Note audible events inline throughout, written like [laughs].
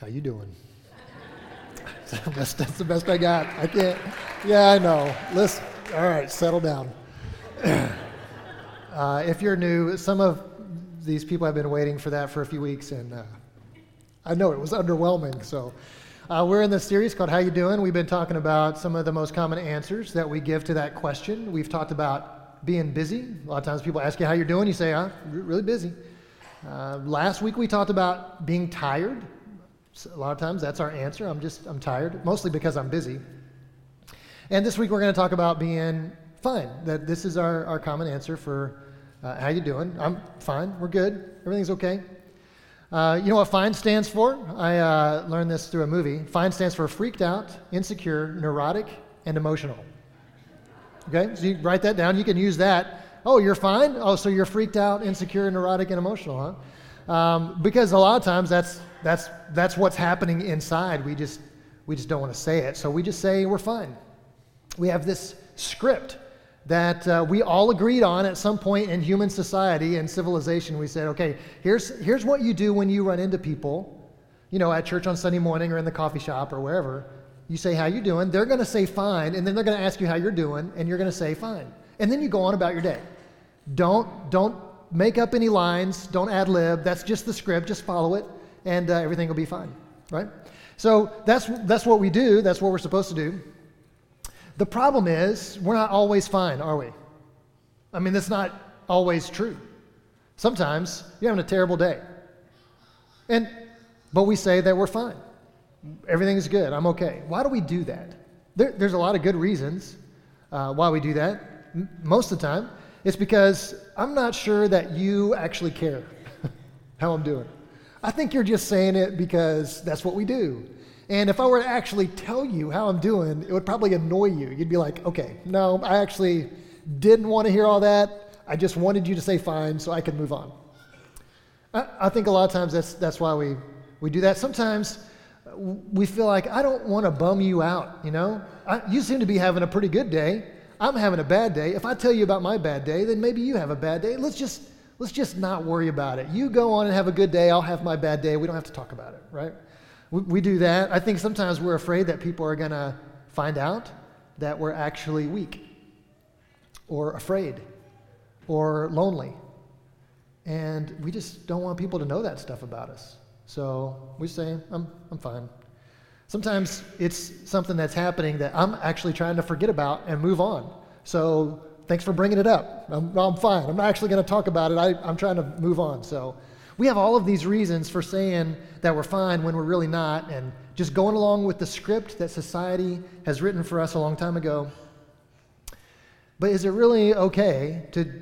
How you doing? [laughs] that's, that's the best I got. I can't. Yeah, I know. Listen. All right, settle down. [clears throat] uh, if you're new, some of these people have been waiting for that for a few weeks, and uh, I know it was underwhelming. So, uh, we're in this series called "How You Doing." We've been talking about some of the most common answers that we give to that question. We've talked about being busy. A lot of times, people ask you how you're doing. You say, "I'm really busy." Uh, last week we talked about being tired. So a lot of times that's our answer. I'm just, I'm tired, mostly because I'm busy. And this week we're going to talk about being fine. That this is our, our common answer for uh, how you doing. I'm fine. We're good. Everything's okay. Uh, you know what FINE stands for? I uh, learned this through a movie. FINE stands for freaked out, insecure, neurotic, and emotional. Okay, so you write that down. You can use that. Oh, you're fine? Oh, so you're freaked out, insecure, neurotic, and emotional, huh? Um, because a lot of times that's that's, that's what's happening inside. We just, we just don't want to say it. So we just say we're fine. We have this script that uh, we all agreed on at some point in human society and civilization. We said, okay, here's, here's what you do when you run into people, you know, at church on Sunday morning or in the coffee shop or wherever. You say, how you doing? They're going to say fine, and then they're going to ask you how you're doing, and you're going to say fine. And then you go on about your day. Don't, don't make up any lines. Don't ad lib. That's just the script. Just follow it and uh, everything will be fine, right? So that's, that's what we do, that's what we're supposed to do. The problem is, we're not always fine, are we? I mean, that's not always true. Sometimes you're having a terrible day. And, but we say that we're fine. Everything's good. I'm okay. Why do we do that? There, there's a lot of good reasons uh, why we do that. M- most of the time, it's because I'm not sure that you actually care [laughs] how I'm doing. I think you're just saying it because that's what we do. And if I were to actually tell you how I'm doing, it would probably annoy you. You'd be like, okay, no, I actually didn't want to hear all that. I just wanted you to say fine so I could move on. I, I think a lot of times that's, that's why we, we do that. Sometimes we feel like, I don't want to bum you out, you know? I, you seem to be having a pretty good day. I'm having a bad day. If I tell you about my bad day, then maybe you have a bad day. Let's just Let's just not worry about it. You go on and have a good day. I'll have my bad day. We don't have to talk about it, right? We, we do that. I think sometimes we're afraid that people are going to find out that we're actually weak or afraid or lonely. And we just don't want people to know that stuff about us. So we say, I'm, I'm fine. Sometimes it's something that's happening that I'm actually trying to forget about and move on. So thanks for bringing it up. I'm, I'm fine. I'm not actually going to talk about it. I, I'm trying to move on. So we have all of these reasons for saying that we're fine when we're really not, and just going along with the script that society has written for us a long time ago. But is it really okay to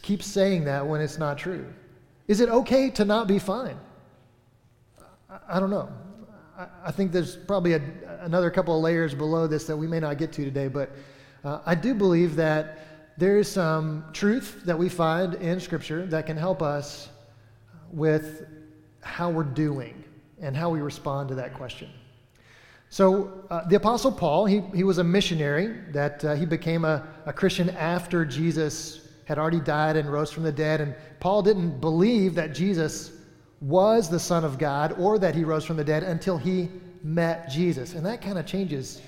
keep saying that when it's not true? Is it okay to not be fine? I, I don't know. I, think there's probably a, another couple of layers below this that we may not get to today, but uh, I do believe that there is some truth that we find in Scripture that can help us with how we're doing and how we respond to that question. So, uh, the Apostle Paul, he, he was a missionary, that uh, he became a, a Christian after Jesus had already died and rose from the dead. And Paul didn't believe that Jesus was the Son of God or that he rose from the dead until he met Jesus. And that kind of changes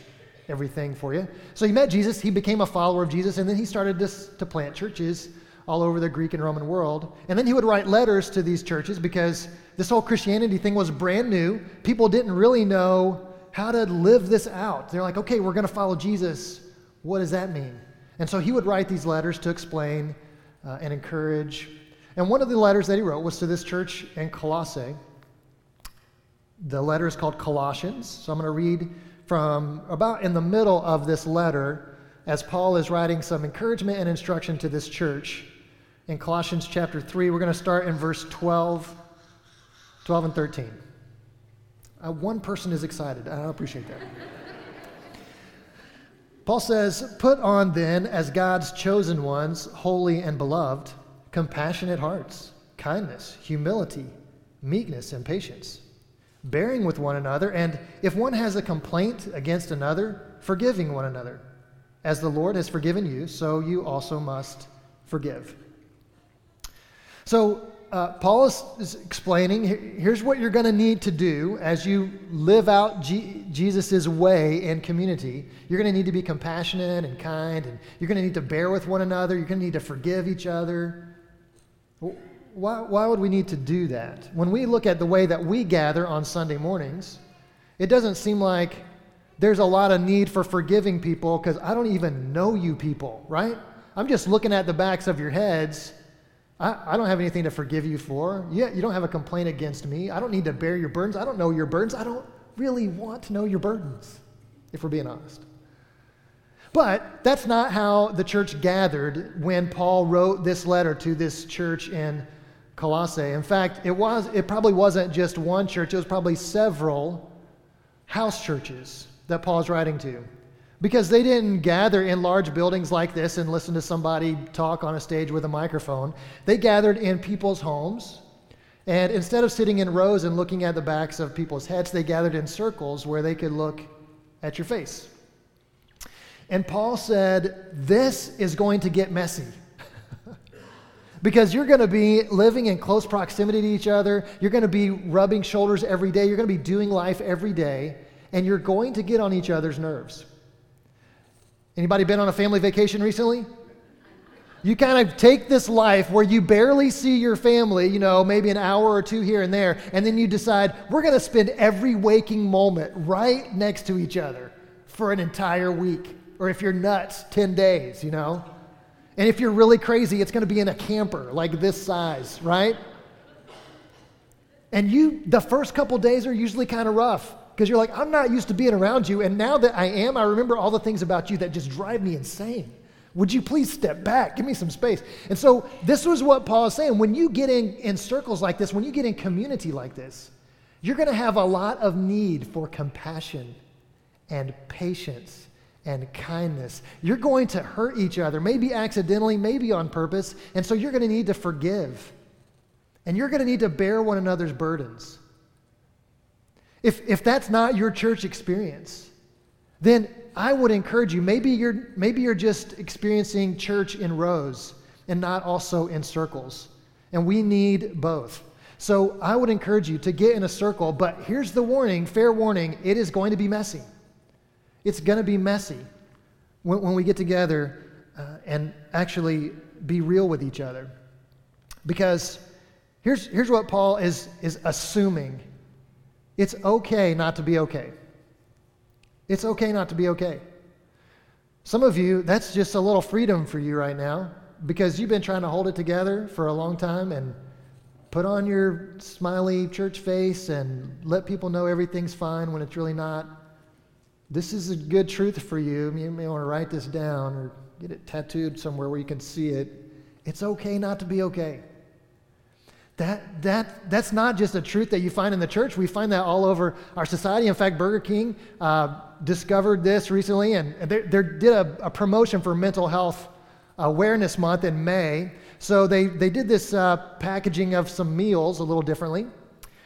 everything for you. So he met Jesus, he became a follower of Jesus, and then he started this, to plant churches all over the Greek and Roman world. And then he would write letters to these churches because this whole Christianity thing was brand new. People didn't really know how to live this out. They're like, okay, we're going to follow Jesus. What does that mean? And so he would write these letters to explain uh, and encourage. And one of the letters that he wrote was to this church in Colossae. The letter is called Colossians. So I'm going to read from about in the middle of this letter as Paul is writing some encouragement and instruction to this church. In Colossians chapter 3, we're going to start in verse 12, 12 and 13. Uh, one person is excited. I appreciate that. [laughs] Paul says, Put on then, as God's chosen ones, holy and beloved, compassionate hearts, kindness, humility, meekness, and patience bearing with one another, and if one has a complaint against another, forgiving one another. As the Lord has forgiven you, so you also must forgive. So, uh, Paul is, is, explaining here's what you're going to need to do as you live out G- Jesus' way in community. You're going to need to be compassionate and kind, and you're going to need to bear with one another. You're going to need to forgive each other. Why, why would we need to do that? When we look at the way that we gather on Sunday mornings, it doesn't seem like there's a lot of need for forgiving people because I don't even know you people, right? I'm just looking at the backs of your heads. I, I don't have anything to forgive you for. Yeah, you don't have a complaint against me. I don't need to bear your burdens. I don't know your burdens. I don't really want to know your burdens, if we're being honest. But that's not how the church gathered when Paul wrote this letter to this church in Colossae. In fact, it was it probably wasn't just one church, it was probably several house churches that Paul's writing to. Because they didn't gather in large buildings like this and listen to somebody talk on a stage with a microphone. They gathered in people's homes. And instead of sitting in rows and looking at the backs of people's heads, they gathered in circles where they could look at your face. And Paul said, This is going to get messy because you're going to be living in close proximity to each other. You're going to be rubbing shoulders every day. You're going to be doing life every day, and you're going to get on each other's nerves. Anybody been on a family vacation recently? You kind of take this life where you barely see your family, you know, maybe an hour or two here and there, and then you decide we're going to spend every waking moment right next to each other for an entire week. Or if you're nuts, 10 days, you know? And if you're really crazy, it's going to be in a camper like this size, right? And you, the first couple days are usually kind of rough because you're like, I'm not used to being around you. And now that I am, I remember all the things about you that just drive me insane. Would you please step back? Give me some space. And so, this was what Paul is saying. When you get in, in circles like this, when you get in community like this, you're going to have a lot of need for compassion and patience and kindness. You're going to hurt each other, maybe accidentally, maybe on purpose, and so you're going to need to forgive. And you're going to need to bear one another's burdens. If, if that's not your church experience, then I would encourage you, maybe you're, maybe you're just experiencing church in rows and not also in circles. And we need both. So I would encourage you to get in a circle, but here's the warning fair warning it is going to be messy. It's going to be messy when, when we get together uh, and actually be real with each other. Because here's, here's what Paul is, is assuming it's okay not to be okay. It's okay not to be okay. Some of you, that's just a little freedom for you right now because you've been trying to hold it together for a long time and put on your smiley church face and let people know everything's fine when it's really not. This is a good truth for you. You may want to write this down or get it tattooed somewhere where you can see it. It's okay not to be okay. That, that, that's not just a truth that you find in the church. We find that all over our society. In fact, Burger King uh, discovered this recently and they, they did a, a, promotion for Mental Health Awareness Month in May. So they, they did this uh, packaging of some meals a little differently.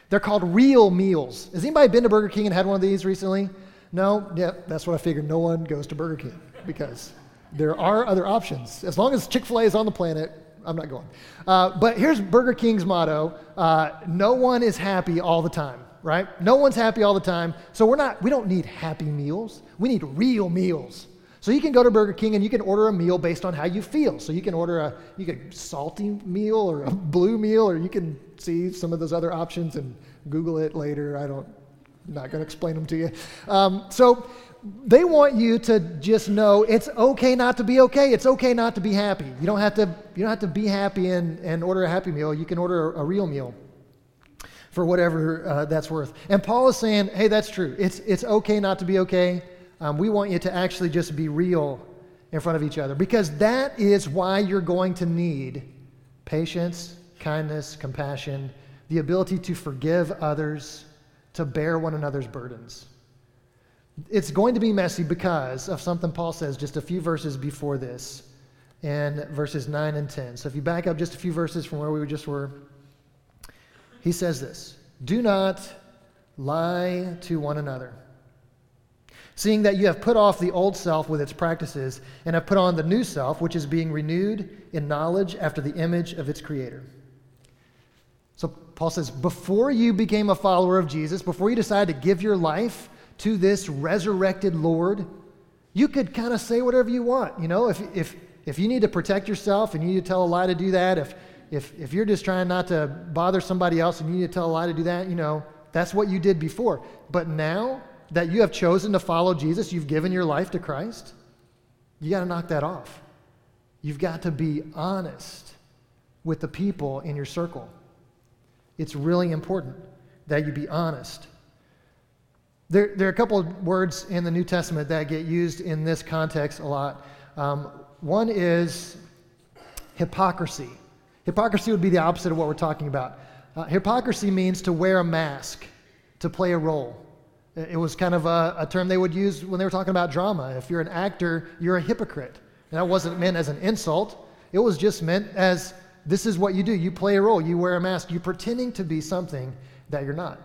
They're called real meals. Has anybody been to Burger King and had one of these recently? No? Yeah, that's what I figured. No one goes to Burger King because there are other options. As long as Chick fil A is on the planet, I'm not going. Uh, but here's Burger King's motto uh, no one is happy all the time, right? No one's happy all the time. So we're not, we don't need happy meals. We need real meals. So you can go to Burger King and you can order a meal based on how you feel. So you can order a you can salty meal or a blue meal, or you can see some of those other options and Google it later. I don't not going to explain them to you. Um, so they want you to just know it's okay not to be okay. It's okay not to be happy. You don't have to, you don't have to be happy and, and order a happy meal. You can order a, a real meal for whatever uh, that's worth. And Paul is saying, hey, that's true. It's, it's okay not to be okay. Um, we want you to actually just be real in front of each other because that is why you're going to need patience, kindness, compassion, the ability to forgive others to bear one another's burdens. It's going to be messy because of something Paul says just a few verses before this, in verses 9 and 10. So if you back up just a few verses from where we just were, he says this Do not lie to one another, seeing that you have put off the old self with its practices and have put on the new self, which is being renewed in knowledge after the image of its creator. Paul says, before you became a follower of Jesus, before you decided to give your life to this resurrected Lord, you could kind of say whatever you want. You know, if, if, if you need to protect yourself and you need to tell a lie to do that, if, if, if you're just trying not to bother somebody else and you need to tell a lie to do that, you know, that's what you did before. But now that you have chosen to follow Jesus, you've given your life to Christ, you got to knock that off. You've got to be honest with the people in your circle. It's really important that you be honest. There, there are a couple of words in the New Testament that get used in this context a lot. Um, one is hypocrisy. Hypocrisy would be the opposite of what we're talking about. Uh, hypocrisy means to wear a mask, to play a role. It was kind of a, a, term they would use when they were talking about drama. If you're an actor, you're a hypocrite. And that wasn't meant as an insult, it was just meant as this is what you do. You play a role, you wear a mask, you're pretending to be something that you're not.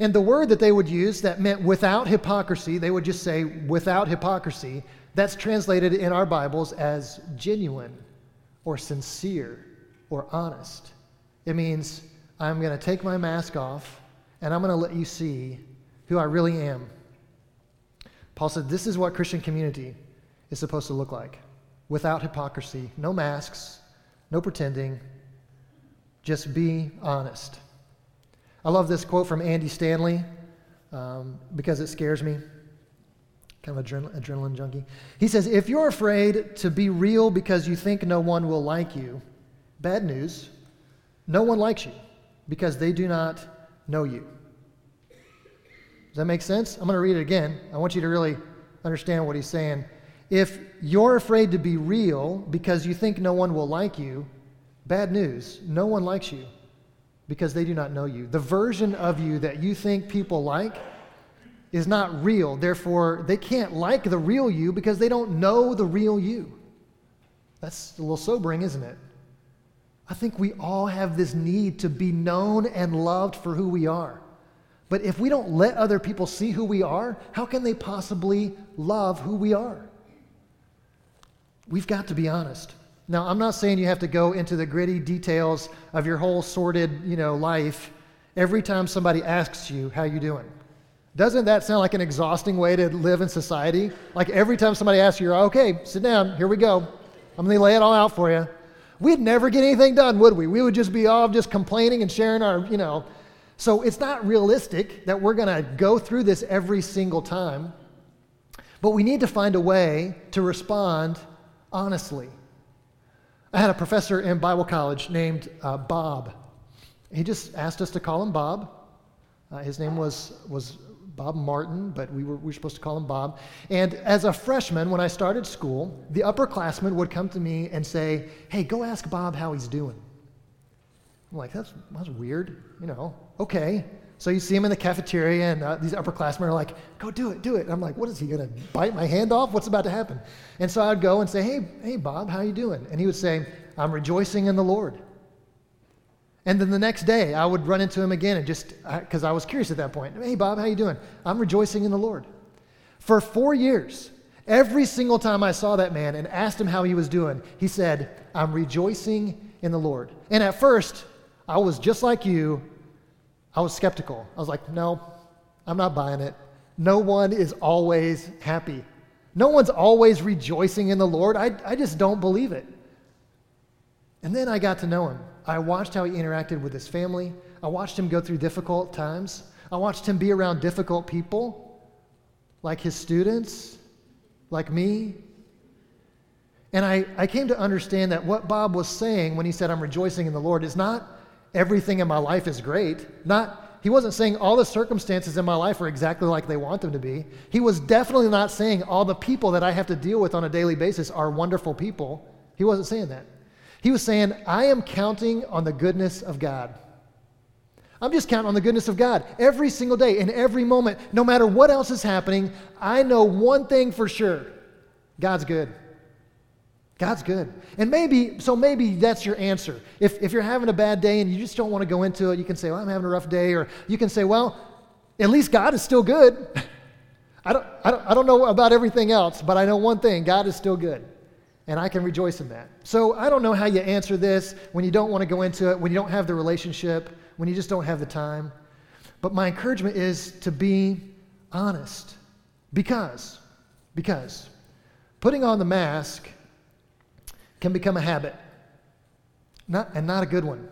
And the word that they would use that meant without hypocrisy, they would just say without hypocrisy, that's translated in our Bibles as genuine or sincere or honest. It means I'm going to take my mask off and I'm going to let you see who I really am. Paul said, This is what Christian community is supposed to look like without hypocrisy, no masks, no pretending, just be honest. I love this quote from Andy Stanley um, because it scares me. Kind of adrenal- adrenaline junkie. He says, If you're afraid to be real because you think no one will like you, bad news, no one likes you because they do not know you. Does that make sense? I'm going to read it again. I want you to really understand what he's saying. If you're afraid to be real because you think no one will like you, bad news. No one likes you because they do not know you. The version of you that you think people like is not real. Therefore, they can't like the real you because they don't know the real you. That's a little sobering, isn't it? I think we all have this need to be known and loved for who we are. But if we don't let other people see who we are, how can they possibly love who we are? We've got to be honest. Now, I'm not saying you have to go into the gritty details of your whole sordid, you know, life every time somebody asks you how you doing. Doesn't that sound like an exhausting way to live in society? Like every time somebody asks you, okay, sit down, here we go. I'm going to lay it all out for you. We'd never get anything done, would we? We would just be all just complaining and sharing our, you know, so it's not realistic that we're going to go through this every single time, but we need to find a way to respond honestly. I had a professor in Bible college named uh, Bob. He just asked us to call him Bob. Uh, his name was, was Bob Martin, but we were, we were supposed to call him Bob. And as a freshman, when I started school, the upperclassmen would come to me and say, Hey, go ask Bob how he's doing. I'm like, That's, that's weird, you know okay. So you see him in the cafeteria, and uh, these upperclassmen are like, go do it, do it. And I'm like, what is he to bite my hand off? What's about to happen? And so I'd go and say, hey, hey, Bob, how you doing? And he would say, I'm rejoicing in the Lord. And then the next day, I would run into him again and just, because I was curious at that point. Hey, Bob, how you doing? I'm rejoicing in the Lord. For four years, every single time I saw that man and asked him how he was doing, he said, I'm rejoicing in the Lord. And at first, I was just like you, I was skeptical. I was like, no, I'm not buying it. No one is always happy. No one's always rejoicing in the Lord. I, I just don't believe it. And then I got to know him. I watched how he interacted with his family. I watched him go through difficult times. I watched him be around difficult people, like his students, like me. And I, I came to understand that what Bob was saying when he said, I'm rejoicing in the Lord, is not everything in my life is great. Not, he wasn't saying all the circumstances in my life are exactly like they want them to be. He was definitely not saying all the people that I have to deal with on a daily basis are wonderful people. He wasn't saying that. He was saying, I am counting on the goodness of God. I'm just counting on the goodness of God every single day, in every moment, no matter what else is happening. I know one thing for sure God's good. God's good. And maybe, so maybe that's your answer. If, if you're having a bad day and you just don't want to go into it, you can say, well, I'm having a rough day. Or you can say, well, at least God is still good. [laughs] I don't, I, don't, I don't know about everything else, but I know one thing God is still good. And I can rejoice in that. So I don't know how you answer this when you don't want to go into it, when you don't have the relationship, when you just don't have the time. But my encouragement is to be honest. Because, because putting on the mask can become a habit, not, and not a good one.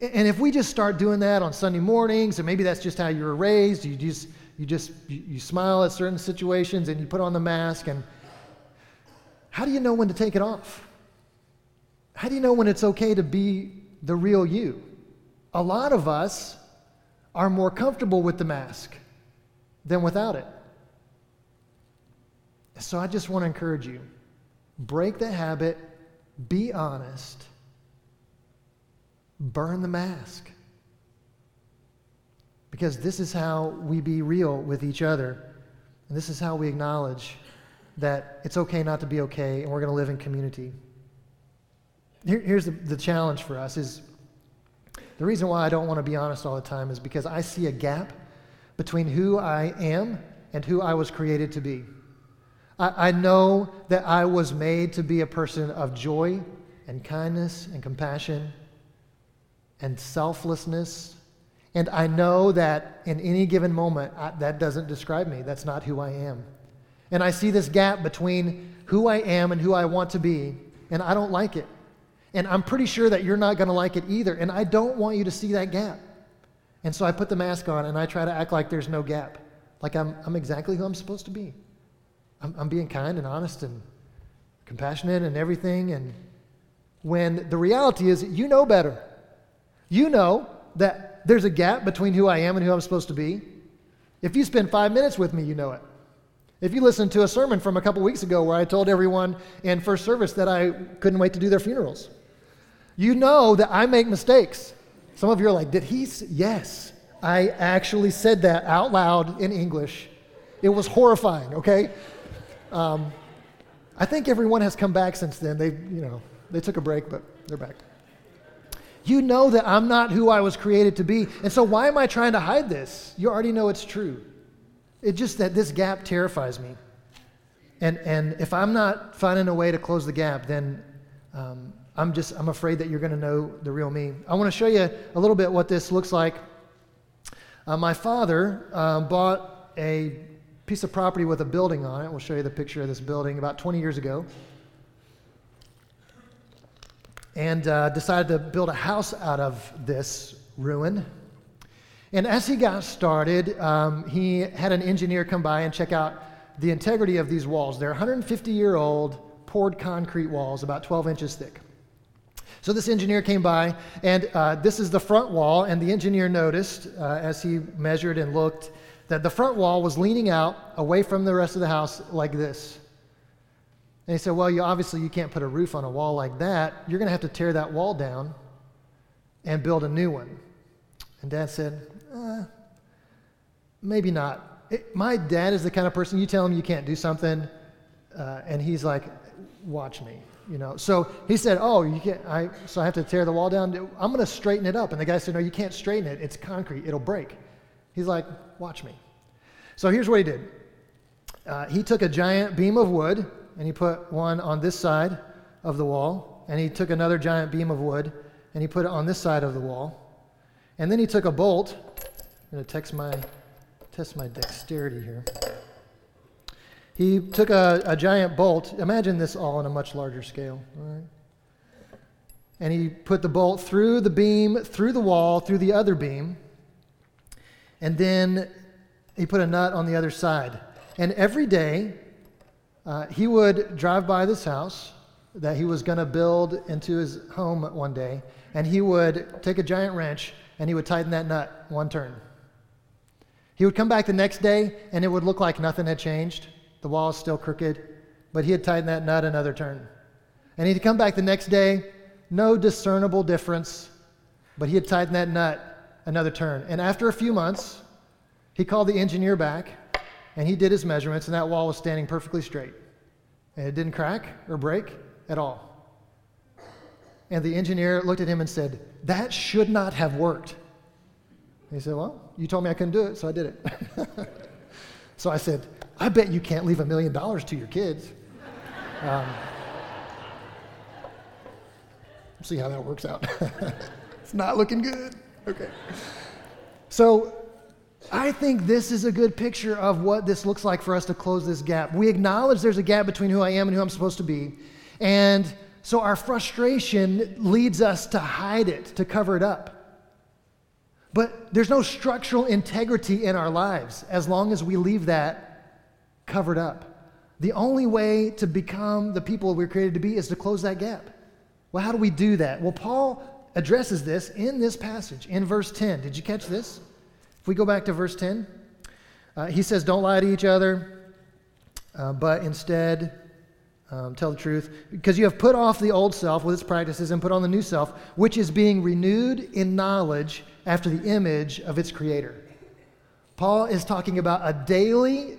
And if we just start doing that on Sunday mornings, and maybe that's just how you were raised, you just you just you, you smile at certain situations and you put on the mask and how do you know when to take it off? How do you know when it's okay to be the real you? A lot of us are more comfortable with the mask than without it. So I just want to encourage you break the habit, be honest, burn the mask. Because this is how we be real with each other. And this is how we acknowledge that it's okay not to be okay and we're going to live in community. Here, here's the, the challenge for us is the reason why I don't want to be honest all the time is because I see a gap between who I am and who I was created to be. I, I know that I was made to be a person of joy and kindness and compassion and selflessness. And I know that in any given moment, I, that doesn't describe me. That's not who I am. And I see this gap between who I am and who I want to be, and I don't like it. And I'm pretty sure that you're not going to like it either. And I don't want you to see that gap. And so I put the mask on and I try to act like there's no gap, like I'm, I'm exactly who I'm supposed to be. I'm, I'm being kind and honest and compassionate and everything. And when the reality is, you know better. You know that there's a gap between who I am and who I'm supposed to be. If you spend five minutes with me, you know it. If you listen to a sermon from a couple weeks ago where I told everyone in first service that I couldn't wait to do their funerals, you know that I make mistakes. Some of you are like, did he? S-? Yes, I actually said that out loud in English. It was horrifying, okay? Um, I think everyone has come back since then. They, you know, they took a break, but they're back. You know that I'm not who I was created to be. And so why am I trying to hide this? You already know it's true. It's just that this gap terrifies me. And, and if I'm not finding a way to close the gap, then um, I'm just, I'm afraid that you're going to know the real me. I want to show you a little bit what this looks like. Uh, my father uh, bought a piece of property with a building on it. We'll show you the picture of this building about 20 years ago and uh, decided to build a house out of this ruin. And as he got started, um, he had an engineer come by and check out the integrity of these walls. They're 150 year old poured concrete walls, about 12 inches thick. So this engineer came by, and uh, this is the front wall, and the engineer noticed uh, as he measured and looked that the front wall was leaning out away from the rest of the house like this. And he said, Well, you obviously you can't put a roof on a wall like that. You're going to have to tear that wall down and build a new one. And dad said, uh, Maybe not. It, my dad is the kind of person you tell him you can't do something, uh, and he's like, Watch me. You know, so he said, "Oh, you can't." I so I have to tear the wall down. I'm going to straighten it up. And the guy said, "No, you can't straighten it. It's concrete. It'll break." He's like, "Watch me." So here's what he did. Uh, he took a giant beam of wood and he put one on this side of the wall, and he took another giant beam of wood, and he put it on this side of the wall. And then he took a bolt. I'm going to test my, test my dexterity here. He took a, a giant bolt. Imagine this all on a much larger scale. All right? And he put the bolt through the beam, through the wall, through the other beam. And then he put a nut on the other side. And every day, uh, he would drive by this house that he was going to build into his home one day, and he would take a giant wrench and he would tighten that nut one turn. He would come back the next day, and it would look like nothing had changed. The wall is still crooked, but he had tightened that nut another turn. And he'd come back the next day, no discernible difference, but he had tightened that nut another turn. And after a few months, he called the engineer back and he did his measurements, and that wall was standing perfectly straight. And it didn't crack or break at all. And the engineer looked at him and said, That should not have worked. He said, Well, you told me I couldn't do it, so I did it. [laughs] so I said, I bet you can't leave a million dollars to your kids. Um, [laughs] see how that works out. [laughs] it's not looking good. Okay. So I think this is a good picture of what this looks like for us to close this gap. We acknowledge there's a gap between who I am and who I'm supposed to be. And so our frustration leads us to hide it, to cover it up. But there's no structural integrity in our lives as long as we leave that covered up. The only way to become the people we're created to be is to close that gap. Well, how do we do that? Well, Paul addresses this in this passage in verse 10. Did you catch this? If we go back to verse 10, uh, he says, Don't lie to each other, uh, but instead um, tell the truth, because you have put off the old self with its practices and put on the new self, which is being renewed in knowledge after the image of its creator. Paul is talking about a daily,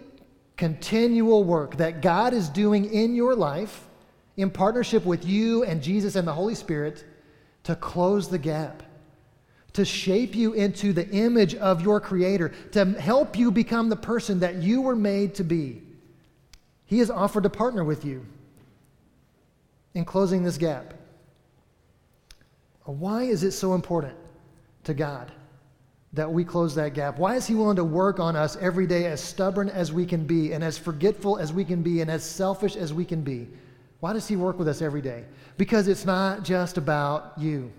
continual work that God is doing in your life in partnership with you and Jesus and the Holy Spirit to close the gap, to shape you into the image of your Creator, to help you become the person that you were made to be. He has offered to partner with you in closing this gap. Why is it so important to God that we close that gap? Why is He willing to work on us every day as stubborn as we can be, and as forgetful as we can be, and as selfish as we can be? Why does He work with us every day? Because it's not just about you.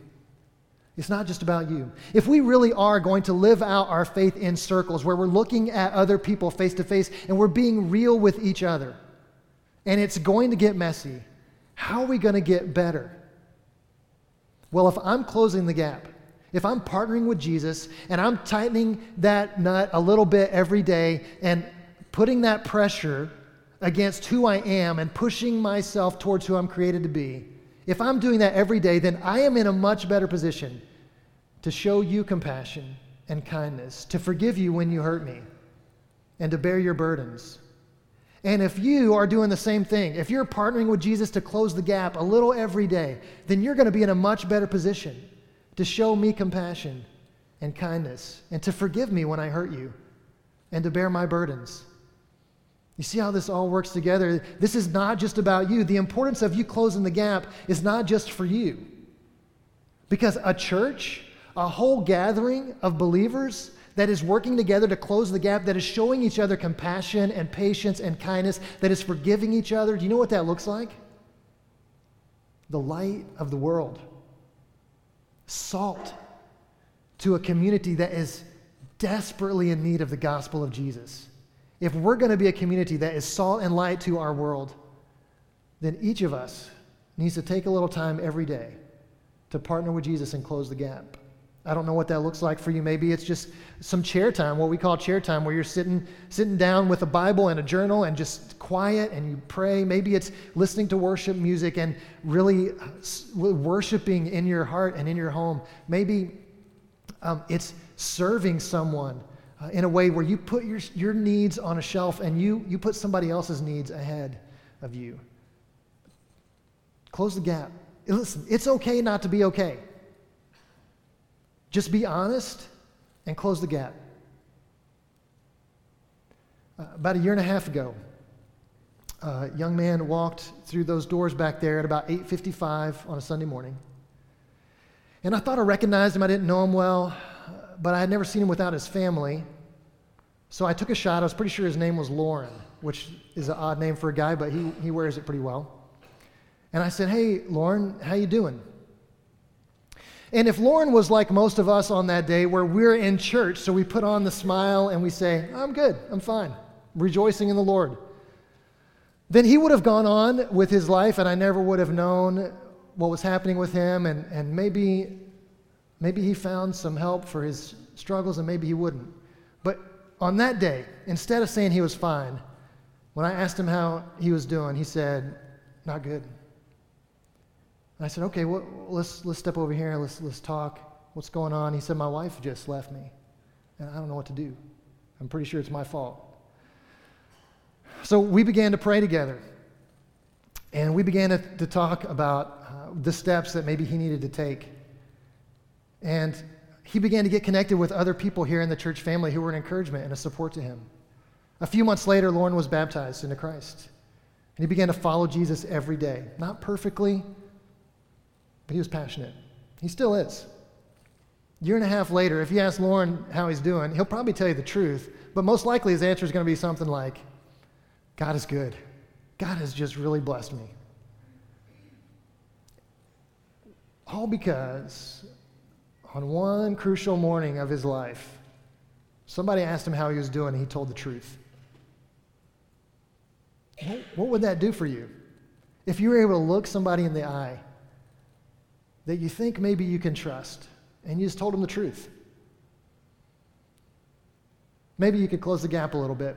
It's not just about you. If we really are going to live out our faith in circles where we're looking at other people face to face and we're being real with each other, and it's going to get messy, how are we going to get better? Well, if I'm closing the gap, if I'm partnering with Jesus and I'm tightening that nut a little bit every day and putting that pressure against who I am and pushing myself towards who I'm created to be, if I'm doing that every day, then I am in a much better position to show you compassion and kindness, to forgive you when you hurt me, and to bear your burdens. And if you are doing the same thing, if you're partnering with Jesus to close the gap a little every day, then you're going to be in a much better position to show me compassion and kindness and to forgive me when I hurt you and to bear my burdens. You see how this all works together? This is not just about you. The importance of you closing the gap is not just for you. Because a church, a whole gathering of believers that is working together to close the gap, that is showing each other compassion and patience and kindness, that is forgiving each other, do you know what that looks like? The light of the world. Salt to a community that is desperately in need of the gospel of Jesus if we're going to be a community that is salt and light to our world, then each of us needs to take a little time every day to partner with Jesus and close the gap. I don't know what that looks like for you. Maybe it's just some chair time, what we call chair time, where you're sitting sitting down with a Bible and a journal and just quiet and you pray. Maybe it's listening to worship music and really worshiping in your heart and in your home. Maybe um, it's serving someone uh, in a way where you put your, your needs on a shelf and you, you put somebody else's needs ahead of you. Close the gap. Listen, it's okay not to be okay. Just be honest and close the gap. Uh, about a year and a half ago, a young man walked through those doors back there at about 8:55 on a Sunday morning. And I thought I recognized him. I didn't know him well but I had never seen him without his family. So I took a shot. I was pretty sure his name was Lauren, which is an odd name for a guy, but he, he wears it pretty well. And I said, Hey, Lauren, how you doing? And if Lauren was like most of us on that day, where we're in church, so we put on the smile and we say, I'm good, I'm fine, rejoicing in the Lord, then he would have gone on with his life, and I never would have known what was happening with him, and, and maybe Maybe he found some help for his struggles and maybe he wouldn't. On that day, instead of saying he was fine, when I asked him how he was doing, he said, Not good. And I said, Okay, well, let's, let's step over here. Let's, let's talk. What's going on? He said, My wife just left me, and I don't know what to do. I'm pretty sure it's my fault. So we began to pray together. And we began to, to talk about uh, the steps that maybe he needed to take. And he began to get connected with other people here in the church family who were an encouragement and a support to him. A few months later, Lauren was baptized into Christ. And he began to follow Jesus every day. Not perfectly, but he was passionate. He still is. Year and a half later, if you ask Lauren how he's doing, he'll probably tell you the truth, but most likely his answer is going to be something like, God is good. God has just really blessed me. All because on one crucial morning of his life, somebody asked him how he was doing, and he told the truth. What would that do for you? If you were able to look somebody in the eye that you think maybe you can trust, and you just told them the truth. Maybe you could close the gap a little bit.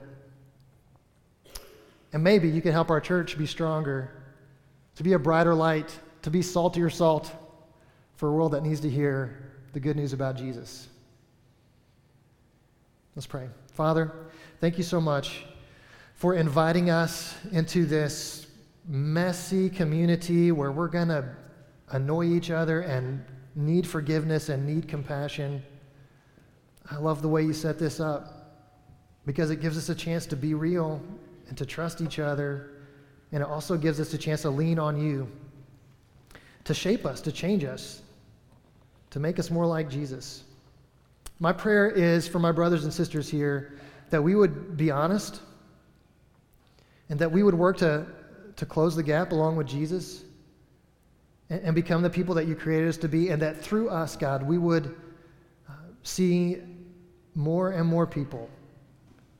And maybe you could help our church be stronger, to be a brighter light, to be saltier salt for a world that needs to hear the good news about Jesus. Let's pray. Father, thank you so much for inviting us into this messy community where we're going to annoy each other and need forgiveness and need compassion. I love the way you set this up because it gives us a chance to be real and to trust each other. And it also gives us a chance to lean on you, to shape us, to change us, to make us more like Jesus. My prayer is for my brothers and sisters here that we would be honest and that we would work to, to close the gap along with Jesus and, and become the people that you created us to be, and that through us, God, we would uh, see more and more people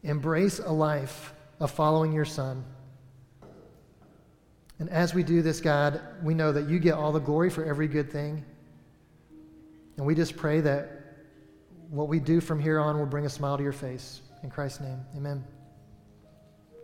embrace a life of following your Son. And as we do this, God, we know that you get all the glory for every good thing. And we just pray that what we do from here on will bring a smile to your face. In Christ's name, amen.